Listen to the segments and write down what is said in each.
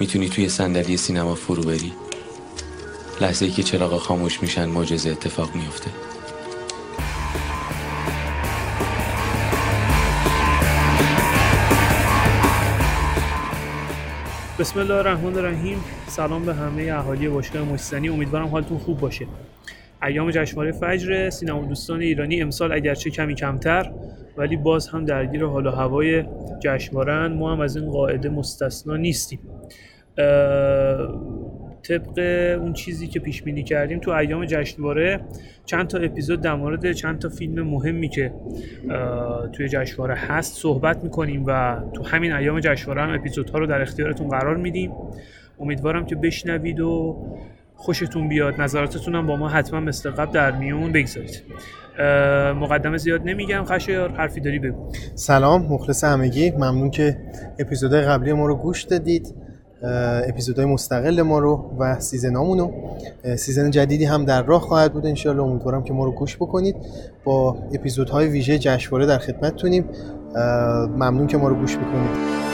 می‌تونی توی صندلی سینما فرو بری؟ لحظه ای که چراغ خاموش میشن معجزه اتفاق میفته بسم الله الرحمن الرحیم. سلام به همه اهالی باشگاه مجتنی امیدوارم حالتون خوب باشه. ایام جشنواره فجر سینما دوستان ایرانی امسال اگرچه کمی کمتر ولی باز هم درگیر حال و هوای جشنواره ما هم از این قاعده مستثنا نیستیم. طبق اون چیزی که پیش بینی کردیم تو ایام جشنواره چند تا اپیزود در مورد چند تا فیلم مهمی که توی جشنواره هست صحبت می‌کنیم و تو همین ایام جشنواره هم اپیزودها رو در اختیارتون قرار میدیم. امیدوارم که بشنوید و خوشتون بیاد. نظراتتون هم با ما حتما مثل قبل در میون بگذارید. مقدمه زیاد نمیگم خشایار حرفی داری بگو. سلام مخلص همگی. ممنون که اپیزودهای قبلی ما رو گوش دادید. اپیزودهای مستقل ما رو و season امون رو. season جدیدی هم در راه خواهد بود انشالله امیدوارم که ما رو گوش بکنید. با اپیزودهای ویژه جشنواره در خدمتتونیم. ممنون که ما رو گوش بکنید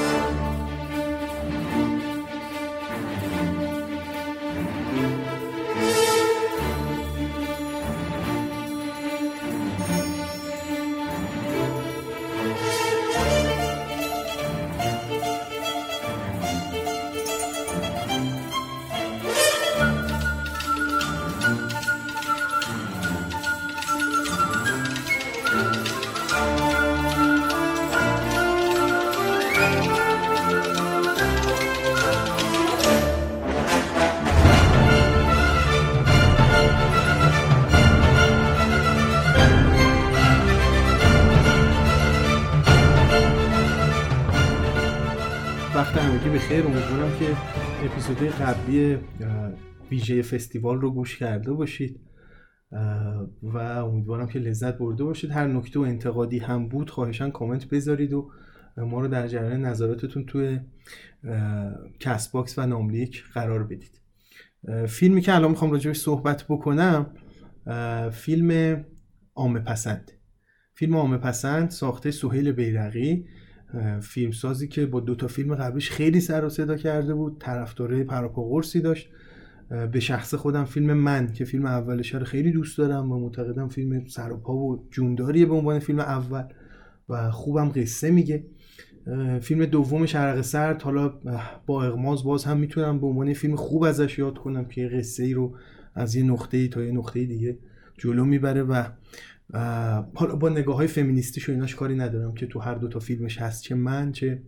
فستیوال رو گوش کرده باشید و امیدوارم که لذت برده باشید. هر نکته و انتقادی هم بود خواهشا کامنت بذارید و ما رو در جریان نظراتتون توی Castbox و ناملیک قرار بدید. فیلمی که الان می‌خوام راجبش صحبت بکنم فیلم عامه پسند. فیلم عامه پسند ساخته سهیل بیرقی فیلمسازی که با دو تا فیلم قبلش خیلی سر و صدا کرده بود. طرفدارای پروپا قرصی داشت. به شخص خودم فیلم من که فیلم اولش رو خیلی دوست دارم و معتقدم فیلم سر و پا و جونداریه به عنوان فیلم اول و خوبم قصه میگه. فیلم دومش عرق سرد حالا با اغماز باز هم می‌تونم به عنوان فیلم خوب ازش یاد کنم که قصه ای رو از یه نقطه ای تا یه نقطه دیگه جلو می‌بره و حالا با نگاه های فمینیستیش و ایناش کاری ندارم که تو هر دو تا فیلمش هست چه من چه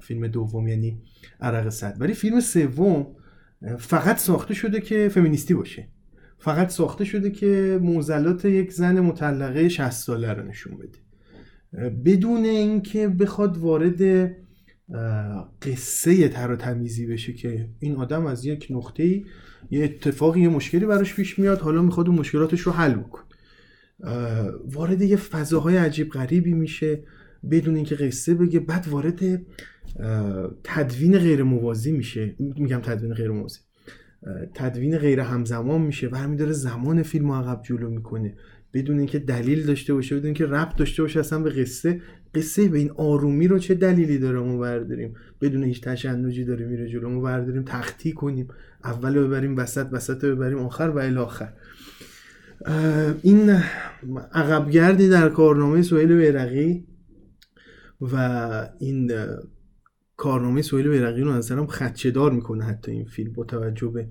فیلم دوم یعنی عرق صد ولی فیلم سوم فقط ساخته شده که فمینیستی باشه. فقط ساخته شده که موزلات یک زن مطلقه 60 ساله رو نشون بده. بدون اینکه بخواد وارد قصه تر و تمیزی بشه که این آدم از یک نقطه یه اتفاقی یه مشکلی براش پیش میاد حالا می‌خواد اون مشکلاتش رو حل بکن وارد یه فضاهای عجیب غریبی میشه. بدون اینکه قصه بگه بعد وارد تدوین غیر موازی میشه. میگم تدوین غیر موازی تدوین غیر همزمان میشه و داره زمان فیلم عقب جلو می‌کنه. بدون اینکه دلیل داشته باشه بدون اینکه ربط داشته باشه اصلا به قصه. قصه به این آرومی رو چه دلیلی داره ما برداریم؟ بدون هیچ تشنجی داره میره جلو ما برداریم تختی کنیم. اول ببریم وسط وسط ببریم آخر و الی آخر. این عقبگردی در کارنامه سویل بیرقی و این کارنامه سویل بیرقی رو نظرم خدچه دار می‌کنه حتی این فیلم با توجه به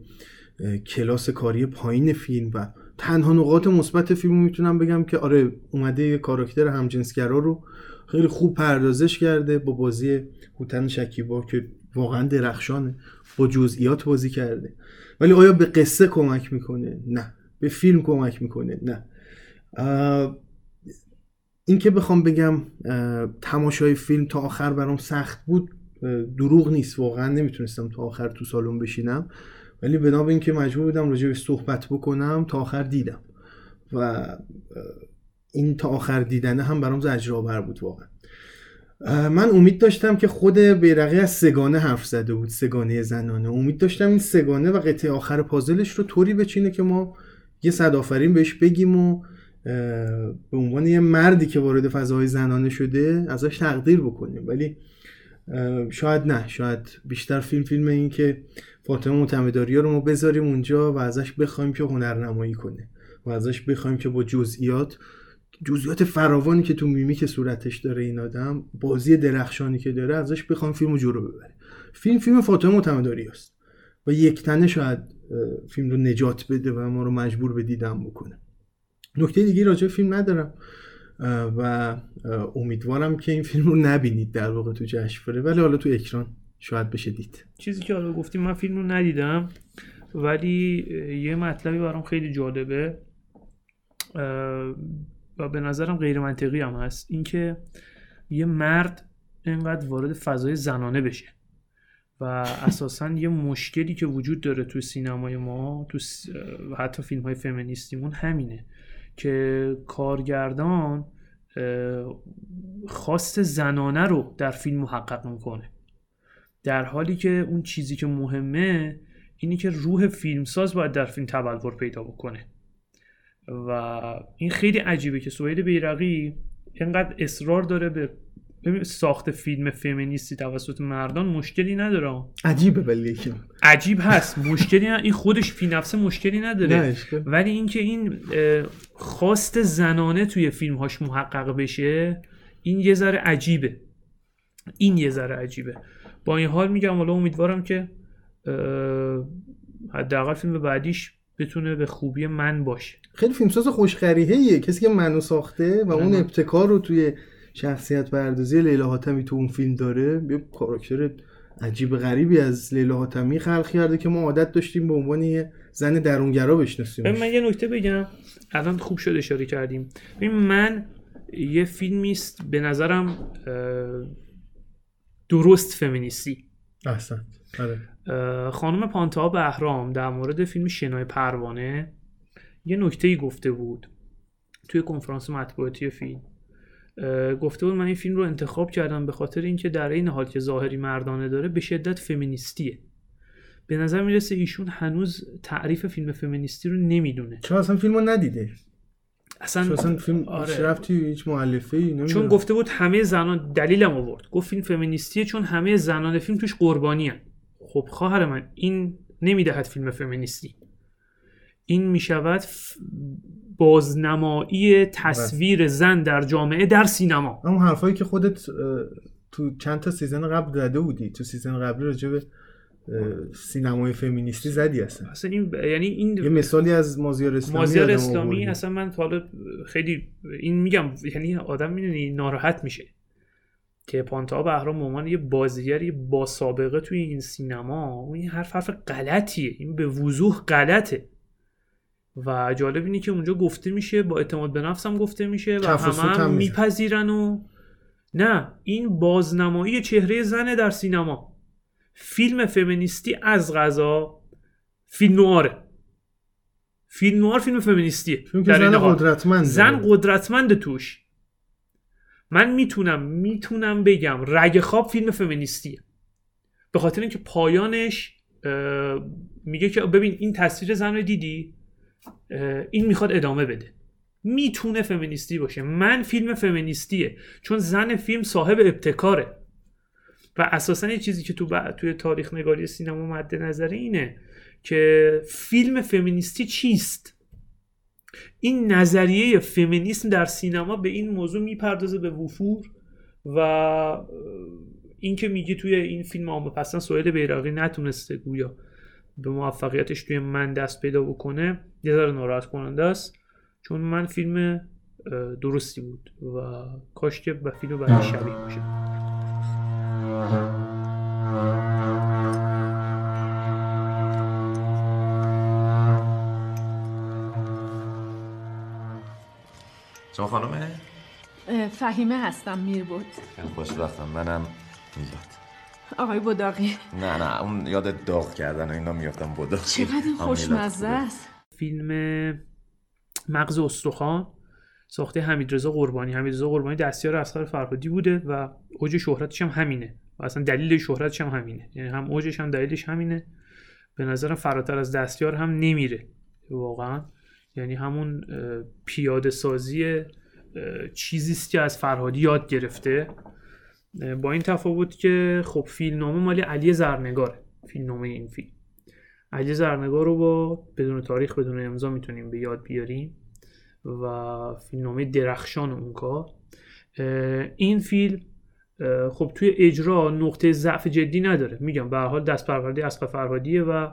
کلاس کاری پایین فیلم و تنها نقاط مثبت فیلم می‌تونم بگم که آره اومده یه کاراکتر همجنسگرا رو خیلی خوب پردازش کرده با بازی هوتن شکیبا که واقعا درخشانه با جزئیات بازی کرده. ولی آیا به قصه کمک می‌کنه؟ نه. به فیلم کمک می‌کنه؟ نه. این که بخوام بگم تماشای فیلم تا آخر برام سخت بود دروغ نیست. واقعا نمی‌تونستم تا آخر تو سالن بشینم. ولی بنا به اینکه مجبور بودم راجع به صحبت بکنم تا آخر دیدم. و این تا آخر دیدنه هم برام زجرآور بود واقعا. من امید داشتم که خود بیرقی از سگانه حرف زده بود سگانه زنانه. امید داشتم این سگانه و قطعه آخر پازلش رو طوری بچینه که ما یه صد آفرین بهش بگیم و به عنوان یه مردی که وارد فضای زنانه شده ازش تقدیر بکنیم. ولی شاید نه. شاید بیشتر فیلم فیلم این که فاطمه معتمداری رو ما بذاریم اونجا و ازش بخوایم که هنرنمایی کنه و ازش بخوایم که با جزئیات جزئیات فراوانی که تو میمیک صورتش داره این آدم بازی درخشانی که داره ازش بخوام فیلمو جلو ببره فیلم فیلم فاطمه معتمداری است و یک تنه شاید فیلم رو نجات بده و ما رو مجبور به دیدن بکنه. نکته دیگه راجع فیلم ندارم. و امیدوارم که این فیلم رو نبینید در واقع تو جشنواره. ولی حالا تو اکران شاید بشه دید. چیزی که حالا گفتیم من فیلم رو ندیدم ولی یه مطلبی برام خیلی جالبه و به نظرم غیر منطقی هم هست. اینکه یه مرد اینقدر وارد فضای زنانه بشه و اساسا یه مشکلی که وجود داره تو سینمای ما تو حتی فیلم های فمینیستیمون همینه. که کارگردان خواست زنانه رو در فیلم محقق می‌کنه. در حالی که اون چیزی که مهمه اینی که روح فیلمساز باید در فیلم تبلور پیدا بکنه. و این خیلی عجیبه که سوید بیرقی اینقدر اصرار داره به ساخت فیلم فمینیستی توسط مردان مشکلی نداره. عجیبه ولی عجیب هست مشکلی این خودش فی نفسه مشکلی نداره. ولی اینکه این خواست زنانه توی فیلم هاش محقق بشه این یه ذره عجیبه. این یه ذره عجیبه. با این حال میگم حالا امیدوارم که حداقل فیلم بعدیش بتونه به خوبی من باشه. خیلی فیلمساز خوشخریهیه کسی که منو ساخته و اون ابتکار رو توی شخصیت پردازی لیلا حاتمی تو اون فیلم داره. یه کاراکتر عجیب غریبی از لیلا حاتمی خلق کرده که ما عادت داشتیم به عنوان یه زن درونگرا بشناسیم من یه نکته بگم. الان خوب شد اشاره کردیم. ببین من یه فیلمی است به نظرم درست فمینیستی. احسن. آره. خانم پانتا بهرام در مورد فیلم شنای پروانه یه نکته ای گفته بود توی کنفرانس مطبوعاتی فیلم. گفته بود من این فیلم رو انتخاب کردم به خاطر اینکه در این حال که ظاهری مردانه داره به شدت فمینیستیه. به نظر می‌رسه ایشون هنوز تعریف فیلم فمینیستی رو نمی‌دونه. چون اصلا فیلم رو ندیده؟ اصلا, اصلا فیلم آره. رفتی هیچ مؤلفه ای چون گفته بود همه زنان دلیلم آورد. گفت فیلم فمینیستیه چون همه زنان فیلم توش قربانی هن. خب خواهر من این نمی‌دهد فیلم فمینیستی. این می‌شود بازنمایی تصویر زن در جامعه در سینما. اون حرفایی که خودت تو چند تا season قبل داده بودی؟ تو season قبلی راجع به سینمای فمینیستی زدی اصلا. اصلا این یعنی این یه مثالی از مازیار اسلامی مازیار اسلامی اصلا من حالا خیلی این میگم یعنی آدم می‌دونی ناراحت میشه. که پانتا بهرام عنوان یه بازیگری با سابقه توی این سینما اون این حرف حرف غلطیه. این به وضوح غلطه. و جالب اینه که اونجا گفته میشه با اعتماد به نفسم گفته میشه و همه هم میپذیرن و نه این بازنمایی چهره زنه در سینما. فیلم فمینیستی از غذا فیلم نواره. فیلم نوار فیلم فمینیستیه. زن قدرتمند زن قدرتمند توش. من می‌تونم می‌تونم بگم رگ خواب فیلم فمینیستیه. به خاطر اینکه پایانش میگه که ببین این تصویر زن رو دیدی؟ این می‌خواد ادامه بده. می‌تونه فمینیستی باشه. من فیلم فمینیستیه. چون زن فیلم صاحب ابتکاره. و اساسا یه چیزی که تو توی تاریخ نگاری سینما مد نظره اینه که فیلم فمینیستی چیست؟ این نظریه فمینیسم در سینما به این موضوع می‌پردازه به وفور و اینکه میگه توی این فیلم آمه پسن سوید بیراقی نتونسته گویا. به موفقیتش توی من دست پیدا بکنه یه ذره ناراحت کننده است. چون من فیلم درستی بود و کاش که به فیلم بعدی شبیه باشه. شما خانمه؟ فهیمه هستم میر بود خوشبختم. منم میلاد. آقای بوداقی. نه نه اون یاد داغ کردن و اینا میافتم بوداقی. چقدر این خوشمزه است. فیلم مغز استخوان ساخته حمیدرضا قربانی. حمیدرضا قربانی دستیار اصغر فرهادی بوده و اوج شهرتش هم همینه. و اصلا دلیل شهرتش هم همینه. یعنی هم اوجش هم دلیلش همینه. به نظرم فراتر از دستیار هم نمیره. واقعا. یعنی همون پیاده سازی چیزیست که از فرهادی یاد گرفته. با این تفاوت که خب فیلمنامه مالی علی زرنگاره. فیلمنامه این فیلم. علی زرنگار رو با بدون تاریخ بدون امضا می‌تونیم به یاد بیاریم و فیلمنامه درخشان اون کار. این فیلم خب توی اجرا نقطه ضعف جدی نداره. میگم به حال دست پرورده اسقر فرهادیه و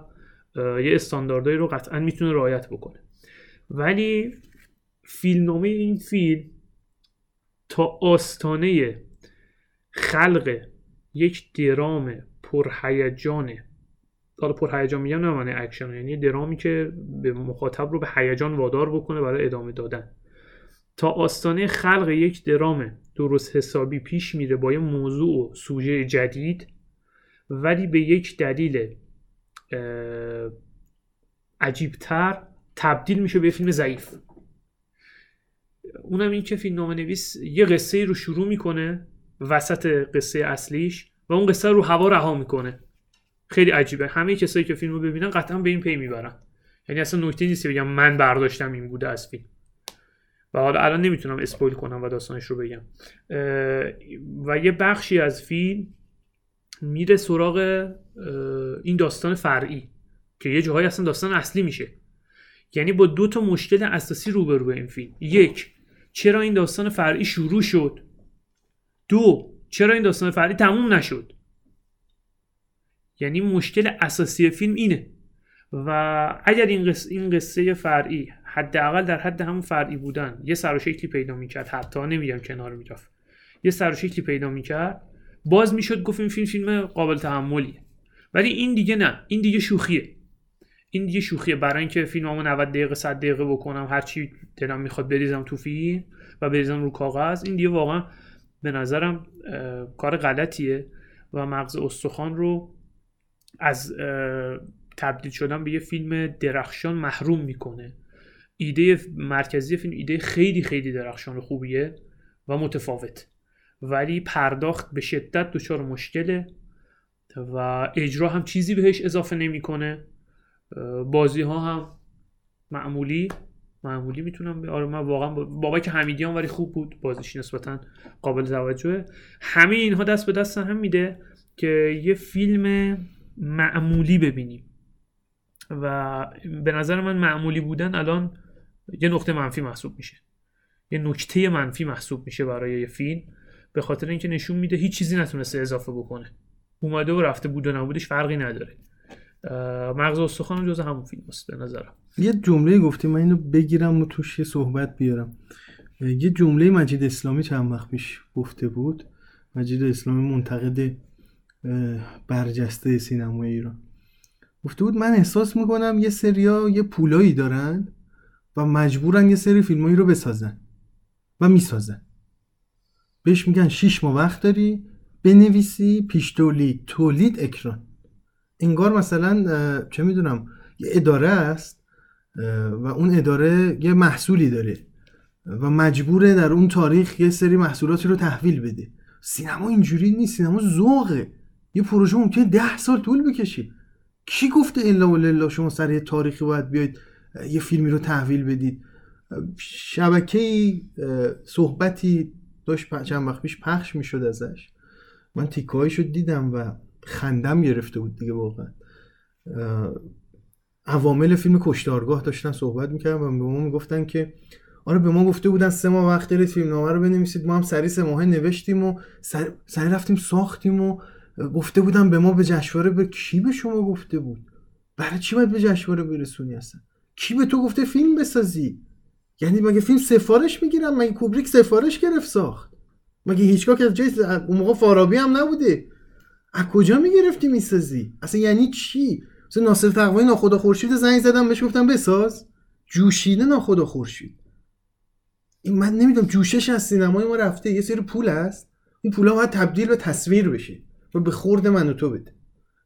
یه استانداردهایی رو قطعا می‌تونه رعایت بکنه. ولی فیلمنامه این فیلم تا آستانه خلق یک درام پرهیجان. حالا پرهیجان میگم نه معنی اکشن یعنی درامی که به مخاطب رو به هیجان وادار بکنه برای ادامه دادن. تا آستانه خلق یک درام درست حسابی پیش میره با یه موضوع و سوژه جدید ولی به یک دلیل عجیبتر تبدیل میشه به فیلم ضعیف. اونم این که فیلم نویس یه قصه رو شروع می‌کنه وسط قصه اصلیش و اون قصه رو هوا رها می‌کنه. خیلی عجیبه. همه کسایی که فیلم رو ببینن قطعا به این پی می‌برن. یعنی اصلا نکته نیست بگم من برداشتم این بوده از فیلم. و حالا الان نمی‌تونم اسپویل کنم و داستانش رو بگم. و یه بخشی از فیلم میره سراغ این داستان فرعی که یه جاهایی اصلا داستان اصلی میشه. یعنی با دو تا مشکل اساسی روبرو این فیلم. یک چرا این داستان فرعی شروع شد؟ دو. چرا این داستان فرعی تموم نشد؟ یعنی مشکل اساسی فیلم اینه. و اگر این قصه, این قصه فرعی حداقل در حد همون فرعی بودن یه سر و شکلی پیدا می‌کرد. حتی نمیگم کنار می‌رفت. یه سر و شکلی پیدا می‌کرد. باز می‌شد گفت این فیلم فیلم قابل تحملیه. ولی این دیگه نه. این دیگه شوخیه. این دیگه شوخیه. برای اینکه فیلممو 90 دقیقه 100 دقیقه بکنم هر چی دلم می‌خواد بریزم تو فیلم و بریزم رو کاغذ این دیگه واقعا به نظرم کار غلطیه و مغز استخوان رو از تبدیل شدن به یه فیلم درخشان محروم می‌کنه. ایده مرکزی فیلم ایده خیلی خیلی درخشان و خوبیه و متفاوت. ولی پرداخت به شدت دچار مشکله و اجرا هم چیزی بهش اضافه نمی‌کنه. بازی ها هم معمولی معمولی می‌تونم آره من واقعا بابک حمیدیان ولی خوب بود بازیش نسبتا قابل توجهه. همه اینها دست به دست هم میده که یه فیلم معمولی ببینیم. و به نظر من معمولی بودن الان یه نقطه منفی محسوب میشه. یه نکته منفی محسوب میشه برای یه فیلم. به خاطر اینکه نشون میده هیچ چیزی نتونسته اضافه بکنه. اومده و رفته بود و نبودش فرقی نداره. مغز استخوان جز همون فیلم است به نظرم. یه جمله گفتی من اینو بگیرم و توش یه صحبت بیارم. یه جمله مجید اسلامی چند وقت پیش گفته بود. مجید اسلامی منتقد برجسته سینما ایران. گفته بود من احساس می‌کنم یه سریا یه پولایی دارن و مجبورن یه سری فیلمایی رو بسازن و می‌سازن. بهش میگن شیش ماه وقت داری بنویسی پیش تولید تولید اکران. انگار مثلا چه می‌دونم یه اداره است و اون اداره یه محصولی داره و مجبوره در اون تاریخ یه سری محصولاتی رو تحویل بده. سینما اینجوری نیست سینما ذوقه. یه پروژه ممکنه ده سال طول بکشی کی گفته الا و شما سر یه تاریخی باید بیاید یه فیلمی رو تحویل بدید؟ شبکه صحبتی داشت چند وقت پیش پخش می‌شد ازش. من تیکایشو دیدم و خندم گرفته بود دیگه واقعا. عوامل فیلم کشتارگاه داشتن صحبت می‌کردن و به ما می‌گفتن که آره به ما گفته بودن سه ماه وقت دارید فیلم نامه رو بنویسید ما هم سری سه ماه نوشتیم و سری, سری رفتیم ساختیم و گفته بودن به ما به جشنواره به کی به شما گفته بود؟ برای چی باید به جشنواره برسونی اصلا؟ کی به تو گفته فیلم بسازی؟ یعنی مگه فیلم سفارش می‌گیرم مگه کوبریک سفارش گرفت ساخت؟ مگه هیچگاه که جای اون موقع فارابی هم نبوده؟ از کجا می‌گرفتی می‌سازی؟ اصلا یعنی چی؟ مثلا ناصر تقوی ناخدا خورشید زنگ زدم بهش گفتم بساز. جوشیده ناخدا خورشید. این من نمی‌دونم جوشش از سینمای ما رفته یه سری پول هست. اون پولا باید تبدیل به تصویر بشه و به خورد من و تو بده.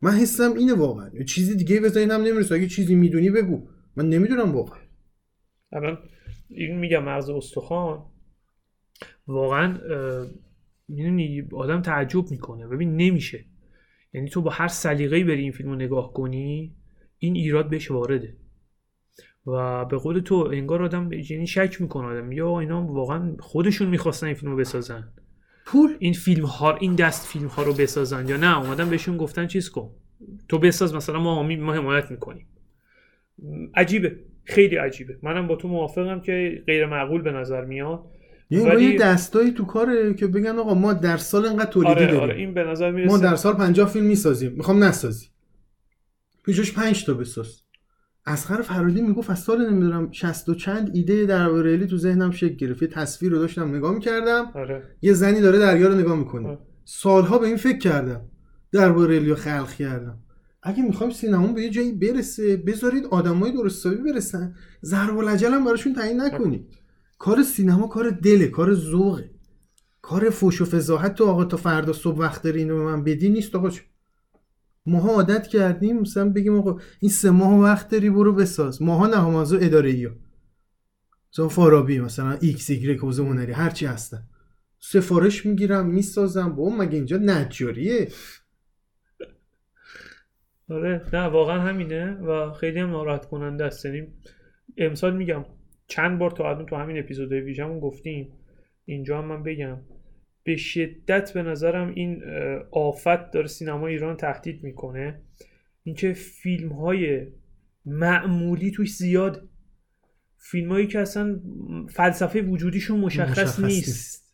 من حسم اینه واقعا. چیزی دیگه به ذهنم نمی‌رسه. اگه چیزی می‌دونی بگو. من نمی‌دونم واقعا. الان این میگم مغز استخوان. واقعا می‌دونی آدم تعجب می‌کنه. ببین نمیشه. یعنی تو با هر سلیقه‌ای بری این فیلم رو نگاه کنی این ایراد بهش وارده. و به قول تو انگار آدم یعنی شک می‌کنه آدم. یا اینا واقعا خودشون می‌خواستن این فیلم رو بسازن. پول؟ این فیلم ها این دست فیلم ها رو بسازن یا نه؟ اومدن بهشون گفتن چیز کن. تو بساز مثلا ما ما حمایت می‌کنیم. عجیبه. خیلی عجیبه. منم با تو موافقم که غیر معقول به نظر میاد. یه ولی- یه دستایی تو کاره که بگن آقا ما در سال انقدر تولیدی آره داریم. آره این به نظر می‌رسه ما در سال 50 فیلم می‌سازیم. می‌خوام نسازی. پیشش 5 تا بساز. اسخر فرادی می‌گفت از سال نمی‌دونم 60 و چند ایده در ریلی تو ذهنم شکل گرفت. یه تصویر رو داشتم نگاه می‌کردم. آره. یه زنی داره دریا رو نگاه می‌کنه. آه. سالها به این فکر کردم. درباره ریلیو خلق کردم. اگه می‌خوایم سینما به یه جایی برسه بذارید آدمای درست حسابی برسن. ضرب العجل هم براشون تعیین نکنید. کار سینما کار دله کار ذوقه. کار فوش و فضاحت تو آقا تا فردا صبح وقت داری اینو به من بدی نیست آقا. ماها عادت کردیم مثلا بگیم آقا این سه ماه وقت داری برو بساز. ماها نه همازو اداره ای مثلا فارابی مثلا ایکس ایگرگ حوزه هنری هرچی هستن. سفارش می‌گیرم می‌سازم. با مگه اینجا نجاریه؟ آره نه واقعا همینه و خیلی هم ناراحت کننده است. یعنی امسال میگم چند بار تا الان تو همین اپیزودهای ویژمون گفتیم. اینجا هم من بگم. به شدت به نظرم این آفت داره سینما ایران تهدید می‌کنه. اینکه فیلم های معمولی توش زیاد. فیلم هایی که اصلا فلسفه وجودیشون مشخص, نیست.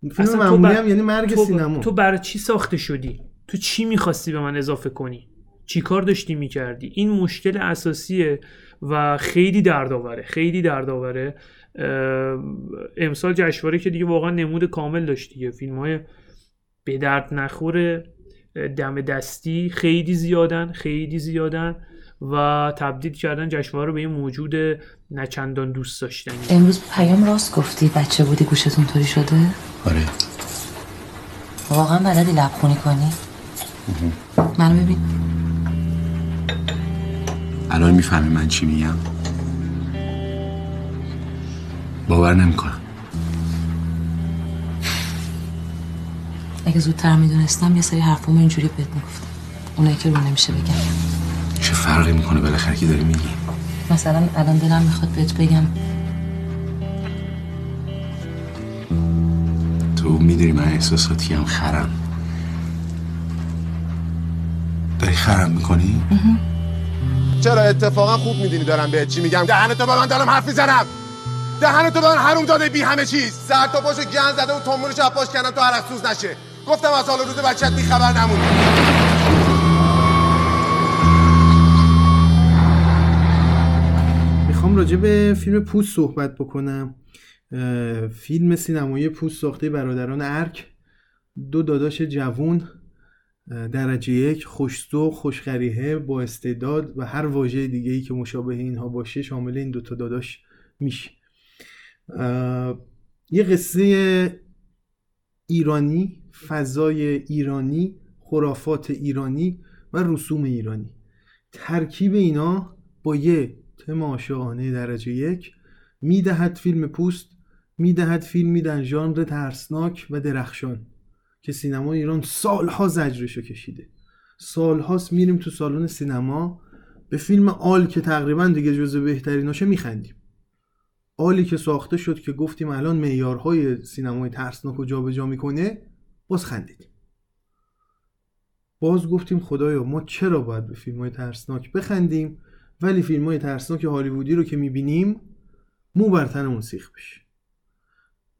فیلم اصلا تو معمولی بر- هم یعنی مرگ تو, سینما. تو برای چی ساخته شدی؟ تو چی می‌خواستی به من اضافه کنی؟ چی کار داشتی می‌کردی؟ این مشکل اساسیه و خیلی دردآوره خیلی دردآوره. امسال جشنواره که دیگه واقعا نمود کامل داشت دیگه. فیلم های به درد نخور دم دستی خیلی زیادن خیلی زیادن و تبدیل کردن جشنواره رو به یه موجود نچندان دوست داشتنی. امروز پیام راست گفتی بچه بودی گوشتون طوری شده؟ آره. واقعا بلدی لبخونی کنی؟ منو ببین. الان می‌فهمی من چی میگم؟ باور نمی‌کنم. اگه زودتر می‌دونستم یه سری حرفامو اینجوری بهت می‌گفتم. اونایی که رو نمیشه بگم. چه فرقی می‌کنه بالاخره کی داری میگی؟ مثلا الان دلم می‌خواد بهت بگم. تو می‌دونی من احساساتی هم خرم. داری خرم می‌کنی؟ چرا اتفاقا خوب می‌دونی دارم بهت چی میگم؟ دهنتو به من دارم حرف می‌زنم. دهنتو به من حروم داده بی همه چیز. سر تا پاشو گن زده و تومونش از پاش کردم تو عرق سوز نشه. گفتم از حال روز بچت بی خبر نمونی. می‌خوام راجع به فیلم پوست صحبت بکنم. فیلم سینمایی پوست ساخته برادران ارک. دو داداش جوون. درجه یک خوشسو خوشخریحه با استعداد و هر واژه دیگه ای که مشابه اینها باشه شامل این دوتا داداش میشه. یه قصه ایرانی فضای ایرانی خرافات ایرانی و رسوم ایرانی. ترکیب اینا با یه تم عاشقانه درجه یک. می‌دهد فیلم پوست می‌دهد فیلمی در ژانر ترسناک و درخشان. که سینما ایران سالها زجرشو کشیده. سالهاست میریم تو سالن سینما به فیلم آل که تقریبا دیگه جزو بهتریناشه میخندیم. آلی که ساخته شد که گفتیم الان معیارهای سینمای ترسناک رو جابجا می‌کنه باز خندیدیم باز گفتیم خدایا ما چرا باید به فیلم های ترسناک بخندیم؟ ولی فیلم های ترسناک هالیوودی رو که می‌بینیم مو بر تنمون سیخ بشه.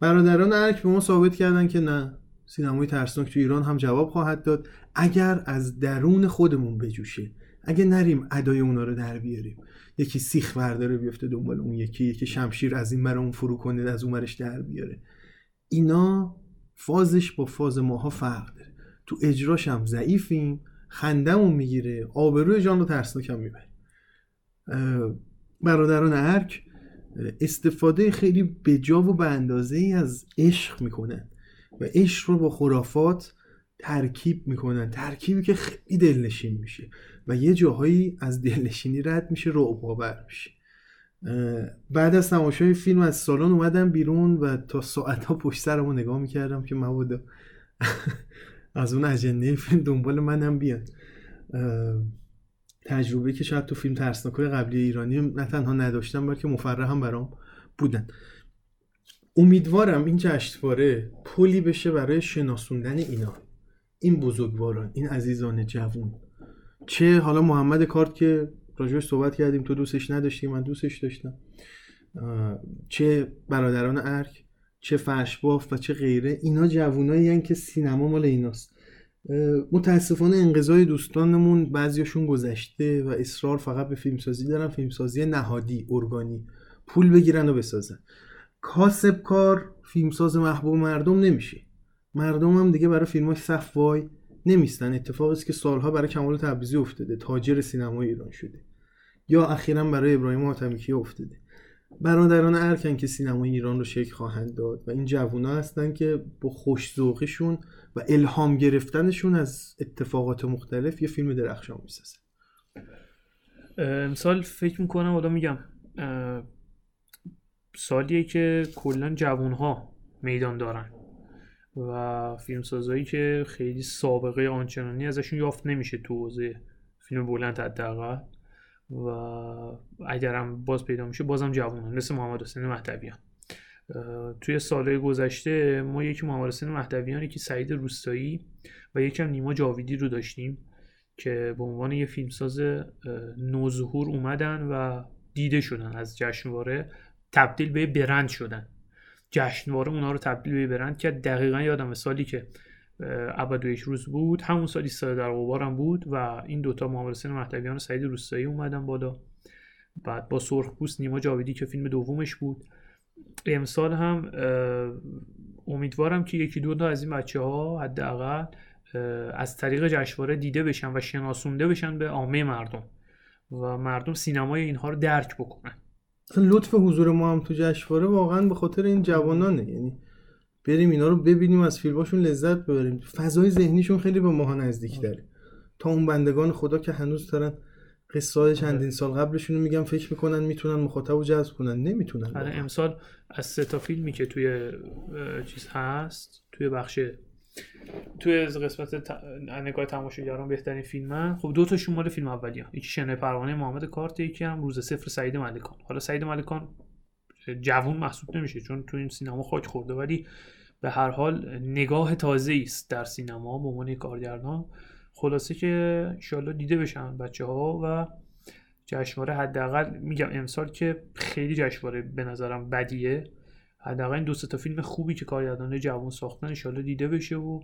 برادران ارک به ما ثابت کردن که نه. سینمای ترسناک تو ایران هم جواب خواهد داد. اگر از درون خودمون بجوشه اگه نریم ادای اونا رو در بیاریم یکی سیخ برداره بیفته دنبال اون یکی یکی شمشیر از این اون فرو کنه از اون برش در بیاره. اینا فازش با فاز ماها فرق داره. تو اجراش هم ضعیفیم خندمون می‌گیره آبروی جان رو ترسناک هم می‌بریم اه، برادران ارک استفاده خیلی بجا و به اندازه ای از عشق می‌کنن. و عشق رو با خرافات ترکیب می‌کنن. ترکیبی که خیلی دلنشین میشه و یه جاهایی از دلنشینی رد میشه رعب آور میشه. بعد از تماشای فیلم از سالن اومدم بیرون و تا ساعت ها پشت سرم رو نگاه می‌کردم که مبادا از اون اجنده فیلم دنبال منم بیان. تجربه که شاید تو فیلم ترسناکای قبلی ایرانی نه تنها نداشتم بلکه مفرح هم برام بودن. امیدوارم این جشنواره پلی بشه برای شناسوندن اینا. این بزرگواران این عزیزان جوون. چه حالا محمد کارت که راجعش صحبت کردیم تو دوستش نداشتی من دوستش داشتم. چه برادران ارک چه فرشباف و چه غیره اینا جوونایی که سینما مال ایناست. متاسفانه انقضای دوستانمون بعضیاشون گذشته و اصرار فقط به فیلمسازی دارن. فیلمسازی نهادی ارگانی. پول بگیرن و بسازن. کاسب کار فیلمساز محبوب مردم نمیشه. مردم هم دیگه برای فیلماش صف وای نمیستن. اتفاقی است که سالها برای کمال تبریزی افتاده. تاجر سینمای ایران شده. یا اخیرا برای ابراهیم حاتمیکی افتاده. برادران ارکن که سینمای ایران رو شکل خواهند داد و این جوونا هستن که با خوشذوقیشون و الهام گرفتنشون از اتفاقات مختلف یه فیلم درخشان می‌سازن امسال فکر می‌کنم حالا میگم سالیه که کلا جوون ها میدان دارن و فیلمسازایی که خیلی سابقه آنچنانی ازشون یافت نمیشه تو حوزه فیلم بلند حداقل. و اگرم باز پیدا میشه بازم جوانان مثل محمد حسین مهدویان. توی سالهای گذشته ما یکی محمد حسین مهدویانی که سعید روستایی و یکم نیما جاویدی رو داشتیم که به عنوان یه فیلمساز نوظهور اومدن و دیده شدن از جشنواره. تبدیل به برند شدن. جشنواره اونا رو تبدیل به برند کرد. دقیقا یادم سالی که ابد روز بود. همون سالی سال در غبارم بود و این دوتا محمد حسین و سعید روستایی اومدن بالا. بعد با سرخ پوست نیما جاویدی که فیلم دومش بود. امسال هم امیدوارم که یکی دو تا از این بچه ها حداقل از طریق جشنواره دیده بشن و شناسونده بشن به عامه مردم و مردم سینمای اینها رو درک بکنن. لطف حضور ما هم تو جشنواره واقعا به خاطر این جوانانه. یعنی بریم اینا رو ببینیم از فیلماشون لذت ببریم. فضای ذهنیشون خیلی به ماها نزدیک داره تا اون بندگان خدا که هنوز دارن قصه چندین سال قبلشون رو میگم فکر می‌کنن می‌تونن مخاطب رو جذب کنن. نمی‌تونن. آره امسال از سه تا فیلمی که توی چیز هست توی بخش توی قسمت. نگاه تماشاگران بهترین فیلم خب دو تاشون مال فیلم اولیه. یکی شنه پروانه محمد کارت یکی هم روز صفر سعید ملکان. حالا سعید ملکان جوون محسوب نمیشه چون تو این سینما خاک خورده ولی به هر حال نگاه تازه است در سینما به عنوان کارگردان. خلاصه که انشالله دیده بشن بچه ها و جشنواره حداقل میگم امسال که خیلی جشنواره به نظرم بدیه. حداقل این دو تا فیلم خوبی که کارگردان جوان ساختن انشالله دیده بشه و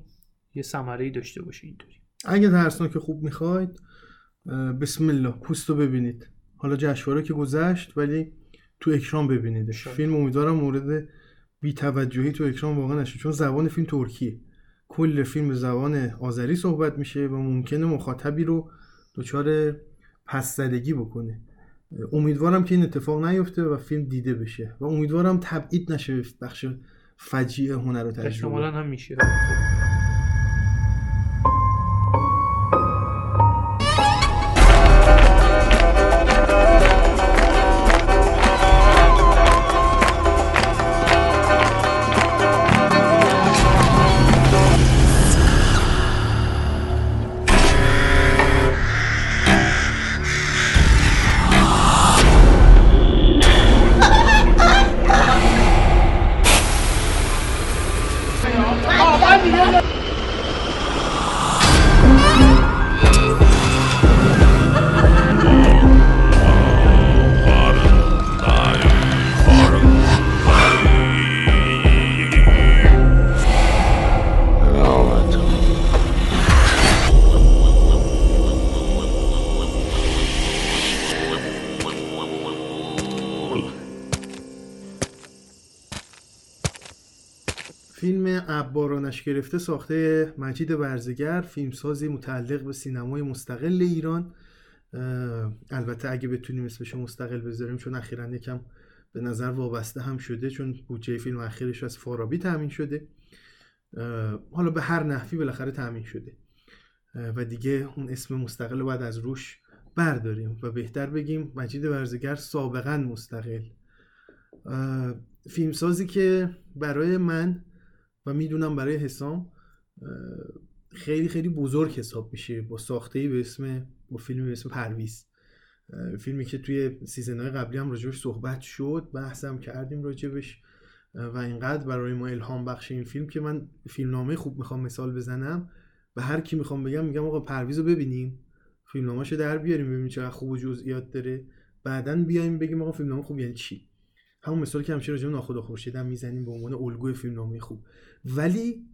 یه ثمره ای داشته باشه اینطوری. اگه که خوب می‌خواید بسم الله پوست رو ببینید. حالا جشنواره که گذشت ولی تو اکران ببینیدش فیلم امیدوارم مورد بی توجهی تو اکران واقعا نشه چون زبان فیلم ترکیه. کل فیلم زبان آذری صحبت میشه و ممکنه مخاطبی رو دچار پس زدگی بکنه. امیدوارم که این اتفاق نیفته و فیلم دیده بشه و امیدوارم تبعید نشه بخش فجیع هنر و تجربه. هم میشه. بارانش گرفته ساخته مجید برزگر فیلمسازی متعلق به سینمای مستقل ایران. البته اگه بتونیم اسمش مستقل بذاریم چون اخیرا یکم به نظر وابسته هم شده چون بودجه فیلم اخیرش از فارابی تامین شده. حالا به هر نحوی بالاخره تامین شده. و دیگه اون اسم مستقل باید از روش برداریم و بهتر بگیم مجید برزگر سابقا مستقل. فیلمسازی که برای من و می‌دونم برای حسام خیلی خیلی بزرگ حساب میشه با ساخته به اسم با فیلمی به اسم پرویز. فیلمی که توی season های قبلی هم راجبش صحبت شد بحثم کردیم راجبش. و اینقدر برای ما الهام بخش این فیلم که من فیلمنامه خوب می‌خوام مثال بزنم. به هر کی می‌خوام بگم میگم آقا پرویز رو ببینیم. فیلمنامه‌شو در بیاریم ببینیم چقدر خوب و جزئیات داره. بعدا بیایم بگیم آقا فیلمنامه خوب یعنی چی؟ همون مثال که همیشه راجع ناخدا خورشید هم می‌زنیم به عنوان الگوی فیلمنامه خوب. ولی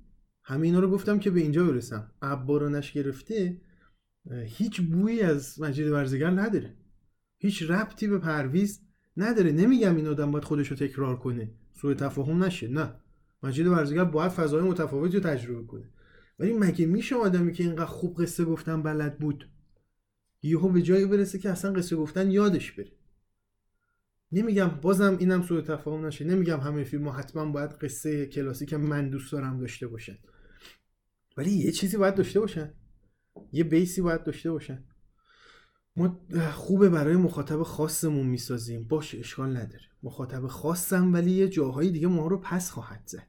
همه اینا رو گفتم که به اینجا برسم. عبارانش گرفته هیچ بویی از مجید ورزگر نداره. هیچ ربطی به پرویز نداره. نمیگم این آدم باید خودش رو تکرار کنه. سوء تفاهم نشه. نه. مجید ورزگر باید فضای متفاوتی رو تجربه کنه. ولی مگه میشه آدمی که اینقدر خوب قصه گفتن بلد بود؟ یهو به جایی برسه که اصلا قصه گفتن یادش بره. نمیگم بازم اینم سوء تفاهم نشه. نمیگم همه فیلم حتما باید قصه کلاسیک من دوست دارم داشته باشن. ولی یه چیزی باید داشته باشن. یه بیسی باید داشته باشن. ما خوبه برای مخاطب خاصمون می‌سازیم. باشه اشکال نداره. مخاطب خاصم ولی یه جاهایی دیگه ما رو پس خواهد زد.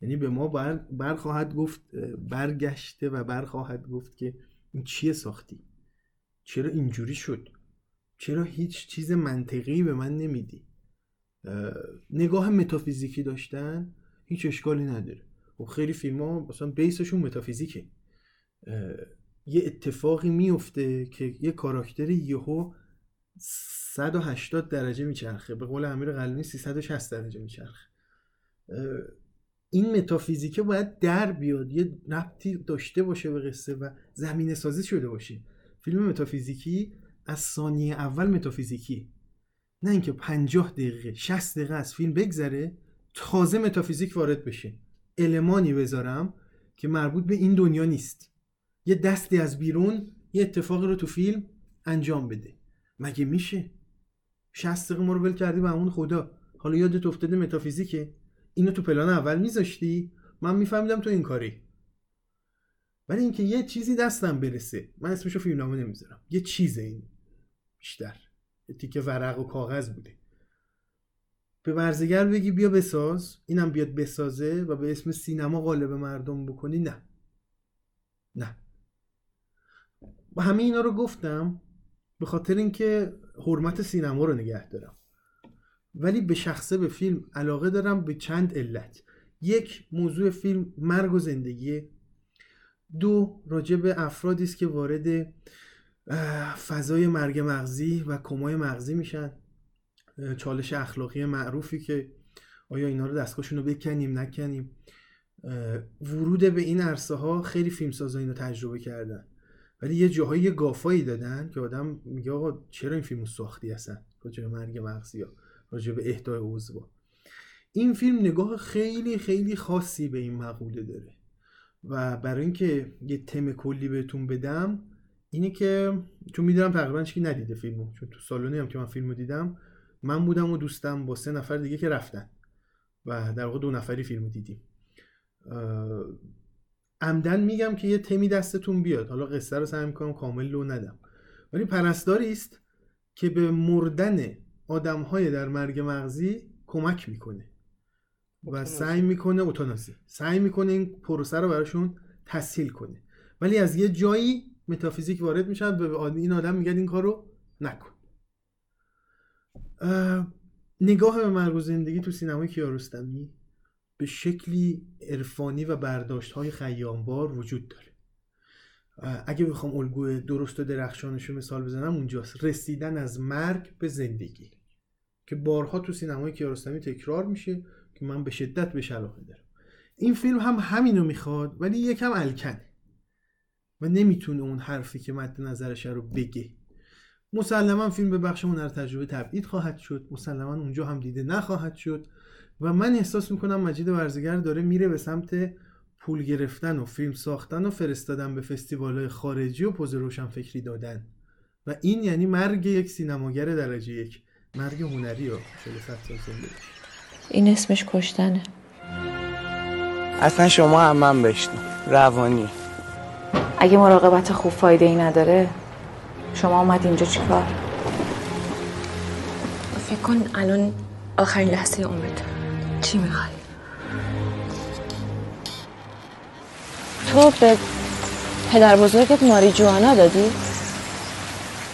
یعنی به ما بر, بر خواهد گفت برگشته و بر خواهد گفت که این چیه ساختی؟ چرا اینجوری شد؟ چرا هیچ چیز منطقی به من نمیدی؟ نگاه متافیزیکی داشتن هیچ اشکالی نداره. خب خیلی فیلم ها مثلا بیسشون متافیزیکه. یه اتفاقی میفته که یه کاراکتر یهو 180 درجه میچرخه. به قول امیر قلمی 360 درجه میچرخه. این متافیزیکه باید در بیاد یه ربطی داشته باشه به قصه و زمینه سازی شده باشه. فیلم متافیزیکی از ثانیه اول متافیزیکی. نه اینکه 50 دقیقه 60 دقیقه از فیلم بگذره تازه متافیزیک وارد بشه. المانی بذارم که مربوط به این دنیا نیست. یه دستی از بیرون یه اتفاقی رو تو فیلم انجام بده. مگه میشه؟ 60 دقیقه ما رو ول کردی به همون خدا. حالا یادت افتاده متافیزیکه؟ اینو تو پلان اول میذاشتی؟ من میفهمیدم تو این کاری. ولی اینکه یه چیزی دستم برسه من اسمشو فیلمنامه نمی‌ذارم. یه چیزه این. بیشتر. تیکه ورق و کاغذ بوده. به ورزگر بگی بیا بساز. اینم بیاد بسازه و به اسم سینما غالب مردم بکنی. نه. نه. و همه اینا رو گفتم به خاطر اینکه حرمت سینما رو نگه دارم. ولی به شخصه به فیلم علاقه دارم به چند علت. یک موضوع فیلم مرگ و زندگی دو راجع به افرادی است که وارد فضای مرگ مغزی و کمای مغزی میشن. چالش اخلاقی معروفی که آیا اینا رو دستگاهشون رو بکنیم نکنیم. ورود به این عرصه ها خیلی فیلمسازا اینو تجربه کردن. ولی یه جاهایی گافایی دادن که آدم میگه آقا چرا این فیلمو ساختی هستن راجع به مرگ مغزی ها راجع به اهدای عضو این فیلم نگاه خیلی خیلی خاصی به این مقوله داره. و برای اینکه یه تم کلی بهتون بدم اینه که چون می‌دونم تقریبا هیچکی ندیده فیلمو. چون تو سالونی هم که من فیلمو دیدم من بودم و دوستم با سه نفر دیگه که رفتن و در واقع دو نفری فیلمو دیدیم. عمدن میگم که یه تمی دستتون بیاد. حالا قصه رو سعی می‌کنم کامل لو ندم. ولی پرستاری است که به مردن آدمهای در مرگ مغزی کمک می‌کنه و سعی می‌کنه اوتاناسی. سعی می‌کنه این پروسه رو براشون تسهیل کنه. ولی از یه جایی متافیزیک وارد میشن به این آدم میگن این کارو نکن. نگاه به مرگ و زندگی تو سینمای کیارستمی به شکلی عرفانی و برداشت های خیامبار وجود داره. اگه بخوام الگوی درست و درخشانش رو مثال بزنم اونجاست. رسیدن از مرگ به زندگی. که بارها تو سینمای کیارستمی تکرار میشه که من به شدت بهش علاقه دارم. این فیلم هم همینو می‌خواد ولی یکم الکنه. و نمی‌تونه اون حرفی که مد نظرش رو بگه. مسلما فیلم به بخش هنر تجربه تبعید خواهد شد. مسلما اونجا هم دیده نخواهد شد. و من احساس می‌کنم مجید ورزگر داره میره به سمت پول گرفتن و فیلم ساختن و فرستادن به فستیوال خارجی و پوز روشن فکری دادن. و این یعنی مرگ یک سینماگر درجه یک. مرگ هنری و این اسمش کشتنه. اصلا شما هم من بشنو روانی. اگه مراقبت خوب فایده ای نداره شما اومد اینجا چیکار؟ فکر کن الان آخرین لحظه عمرت. چی می‌خوای؟ تو به پدر بزرگت ماری جوانا دادی؟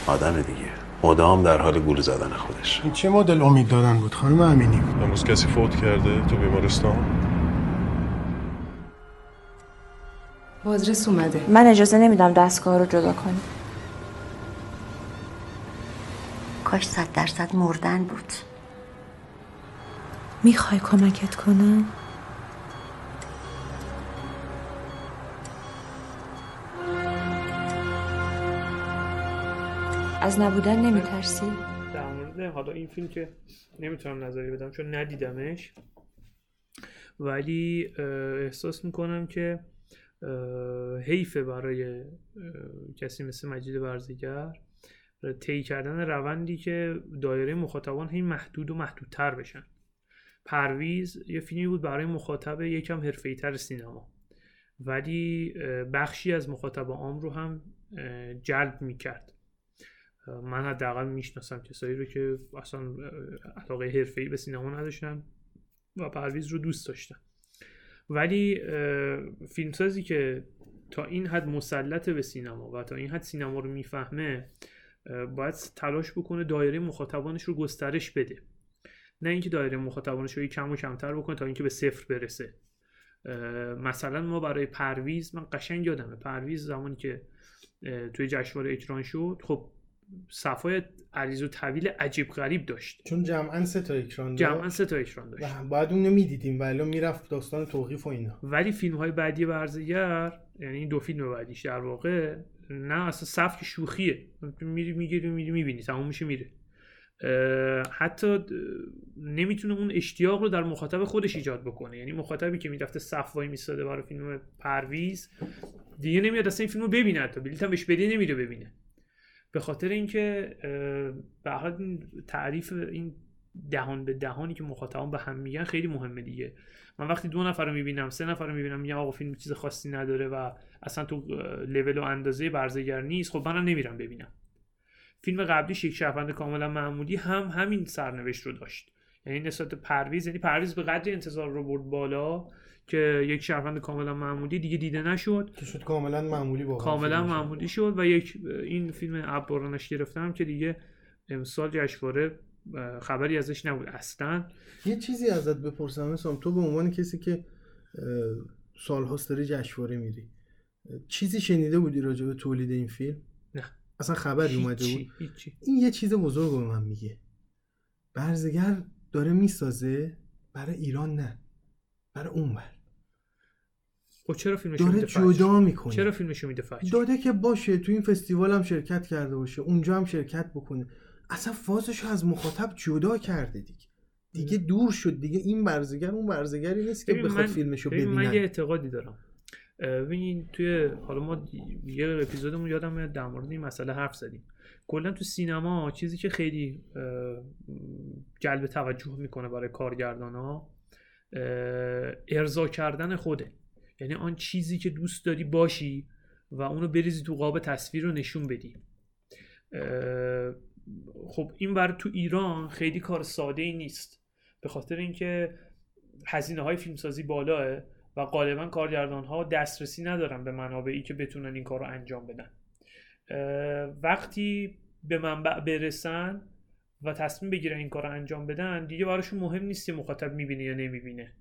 آدم دیگه. مدام در حال گول زدن خودش. این چه مدل امید دادن بود خانم امینی؟ امروز کسی فوت کرده تو بیمارستان؟ بازرس اومده من اجازه نمیدم دستگاه رو جدا کنی کاش صد درصد مردن بود می‌خوای کمکت کنم؟ از نبودن نمیترسی؟ در مورد حالا این فیلم که نمی‌تونم نظری بدم چون ندیدمش ولی احساس می‌کنم که حیفه برای کسی مثل مجید برزیگر طی کردن روندی که دایره مخاطبان هی محدود و محدودتر بشن. پرویز یه فیلمی بود برای مخاطب یکم حرفه‌ای‌تر سینما. ولی بخشی از مخاطب عام رو هم جلب می‌کرد. من حداقل می‌شناسم کسایی رو که اصلا علاقه حرفه‌ای به سینما نداشتن و پرویز رو دوست داشتن. ولی فیلمسازی که تا این حد مسلط به سینما و تا این حد سینما رو می‌فهمه باید تلاش بکنه دایره مخاطبانش رو گسترش بده. نه اینکه دایره مخاطبانش رو کم و کمتر بکنه تا اینکه به صفر برسه. مثلا ما برای پرویز من قشنگ یادمه پرویز زمانی که توی جشنواره اکران شد خب صفای عریض و طویل عجیب غریب داشت. چون جمعا سه تا اکران داشت. جمعا سه تا اکران داشت. و بعد اون می‌دیدیم ولی می‌رفت داستان توقیف و اینا. ولی فیلم های بعدی برزگر یعنی این دو فیلم بعدیش در واقع نه اصلا صف شوخیه. میری می‌گیری میری می‌بینی تموم میشه میره. حتی نمی‌تونه اون اشتیاق رو در مخاطب خودش ایجاد بکنه. یعنی مخاطبی که می‌رفته صف وای میستاده برای فیلم پرویز دیگه نمیاد اصلا این فیلم رو ببینه حتی. بلیط هم بهش بده نمیره ببینه. به خاطر اینکه به حال تعریف این دهان به دهانی که مخاطبان به هم میگن خیلی مهمه دیگه. من وقتی دو نفر رو می‌بینم سه نفر رو می‌بینم میگم آقا فیلم چیز خاصی نداره و اصلا تو لول و اندازه برزگر نیست خب منم نمیرم ببینم. فیلم قبلیش یک شهروند کاملا معمولی هم همین سرنوشت رو داشت. یعنی نسبت پرویز یعنی پرویز به قدر انتظار رو برد بالا که یک شهروند کاملا معمولی دیگه دیده نشد. که شد کاملا معمولی با کاملا معمولی شد و یک این فیلم عبارانش گرفتم که دیگه امسال جشنواره خبری ازش نبود اصلا. یه چیزی ازت بپرسم مثلا تو به عنوان کسی که سالهاست داری جشنواره میری چیزی شنیده بودی راجع به تولید این فیلم؟ نه. اصلا خبری اومده بود؟ هیچی. این یه چیز بزرگ به من میگه. برزگر داره می‌سازه برای ایران نه برای اون بر خب چرا فیلمش داره جدا می‌کنه. چرا فیلمشو میده فجر؟ داده که باشه تو این فستیوال هم شرکت کرده باشه اونجا هم شرکت بکنه. اصلا فازش از مخاطب جدا کرده دیگه. دیگه دور شد دیگه. این برزگر اون برزگری نیست که بخواد فیلمشو ببینن من یه اعتقادی دارم. ببینین توی حالا ما یه اپیزودمون یادم در مورد این مسئله حرف زدیم. کلا تو سینما چیزی که خیلی جلب توجه می‌کنه برای کارگردان ها ارضا کردن خوده. یعنی آن چیزی که دوست داری باشی و اونو بریزی تو قاب تصویر رو نشون بدی. خب این بر تو ایران خیلی کار ساده ای نیست. به خاطر اینکه هزینه های فیلمسازی بالاه و غالبا کارگردان ها دسترسی ندارن به منابعی که بتونن این کار رو انجام بدن. وقتی به منبع برسن و تصمیم بگیرن این کار رو انجام بدن دیگه براشون مهم نیست که مخاطب می‌بینه یا نمی‌بینه.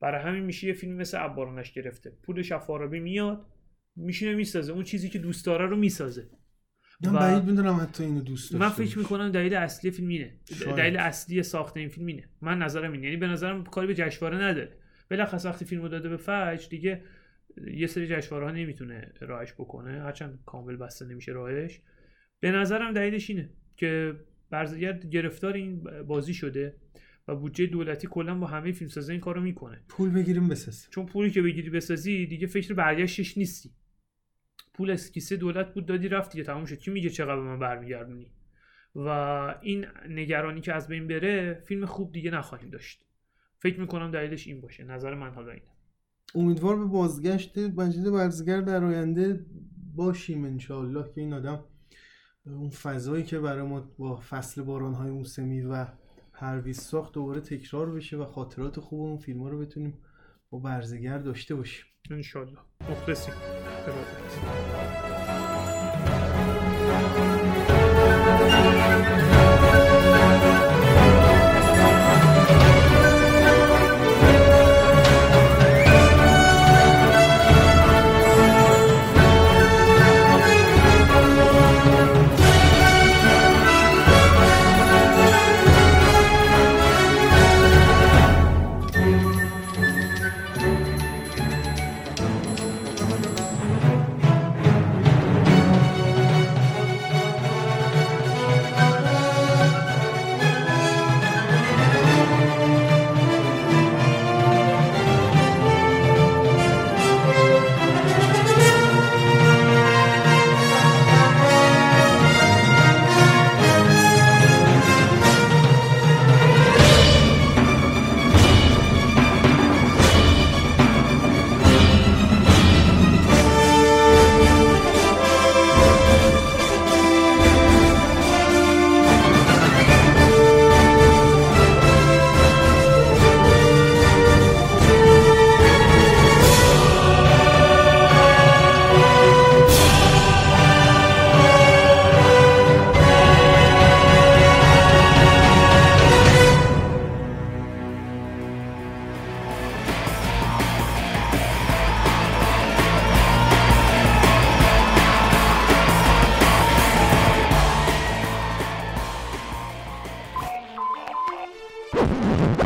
برای همین میشه یه فیلم مثل عبارانش گرفته. پول شفارابی میاد میشینه می‌سازه. اون چیزی که دوست داره رو می‌سازه. من بعید می‌دونم حتی اینو دوست من فکر می‌کنم دلیل اصلی فیلم اینه. دلیل اصلی ساخت این فیلم اینه. من نظرم اینه. یعنی به نظرم کاری به جشنواره نداره. بلخص وقتی فیلمو داده به فجر دیگه یه سری جشنواره ها نمی‌تونه راهش بکنه. هرچند کامل بسته نمیشه راهش به نظرم دلیلش اینه که برزگر گرفتار این بازی شده. و بودجه دولتی کلا با همه فیلمسازا این کارو می‌کنه. پول بگیریم بسازی چون پولی که بگیری بسازی دیگه فکر برگشتش نیستی. پول از کیسه دولت بود دادی رفت دیگه تموم شد. کی میگه چقدر به من برمیگردونی؟ و این نگرانی که از بین بره فیلم خوب دیگه نخواهیم داشت. فکر می‌کنم دلیلش این باشه. نظر من حالا اینه. امیدوار به بازگشت مجید برزگر در آینده باشیم انشاءالله که این آدم اون فضایی که برای ما با فصل بارانهای موسمی و هر ساخت دوباره تکرار بشه و خاطرات خوب اون فیلم رو بتونیم با برزگر داشته باشیم. انشالله. مخلصیم.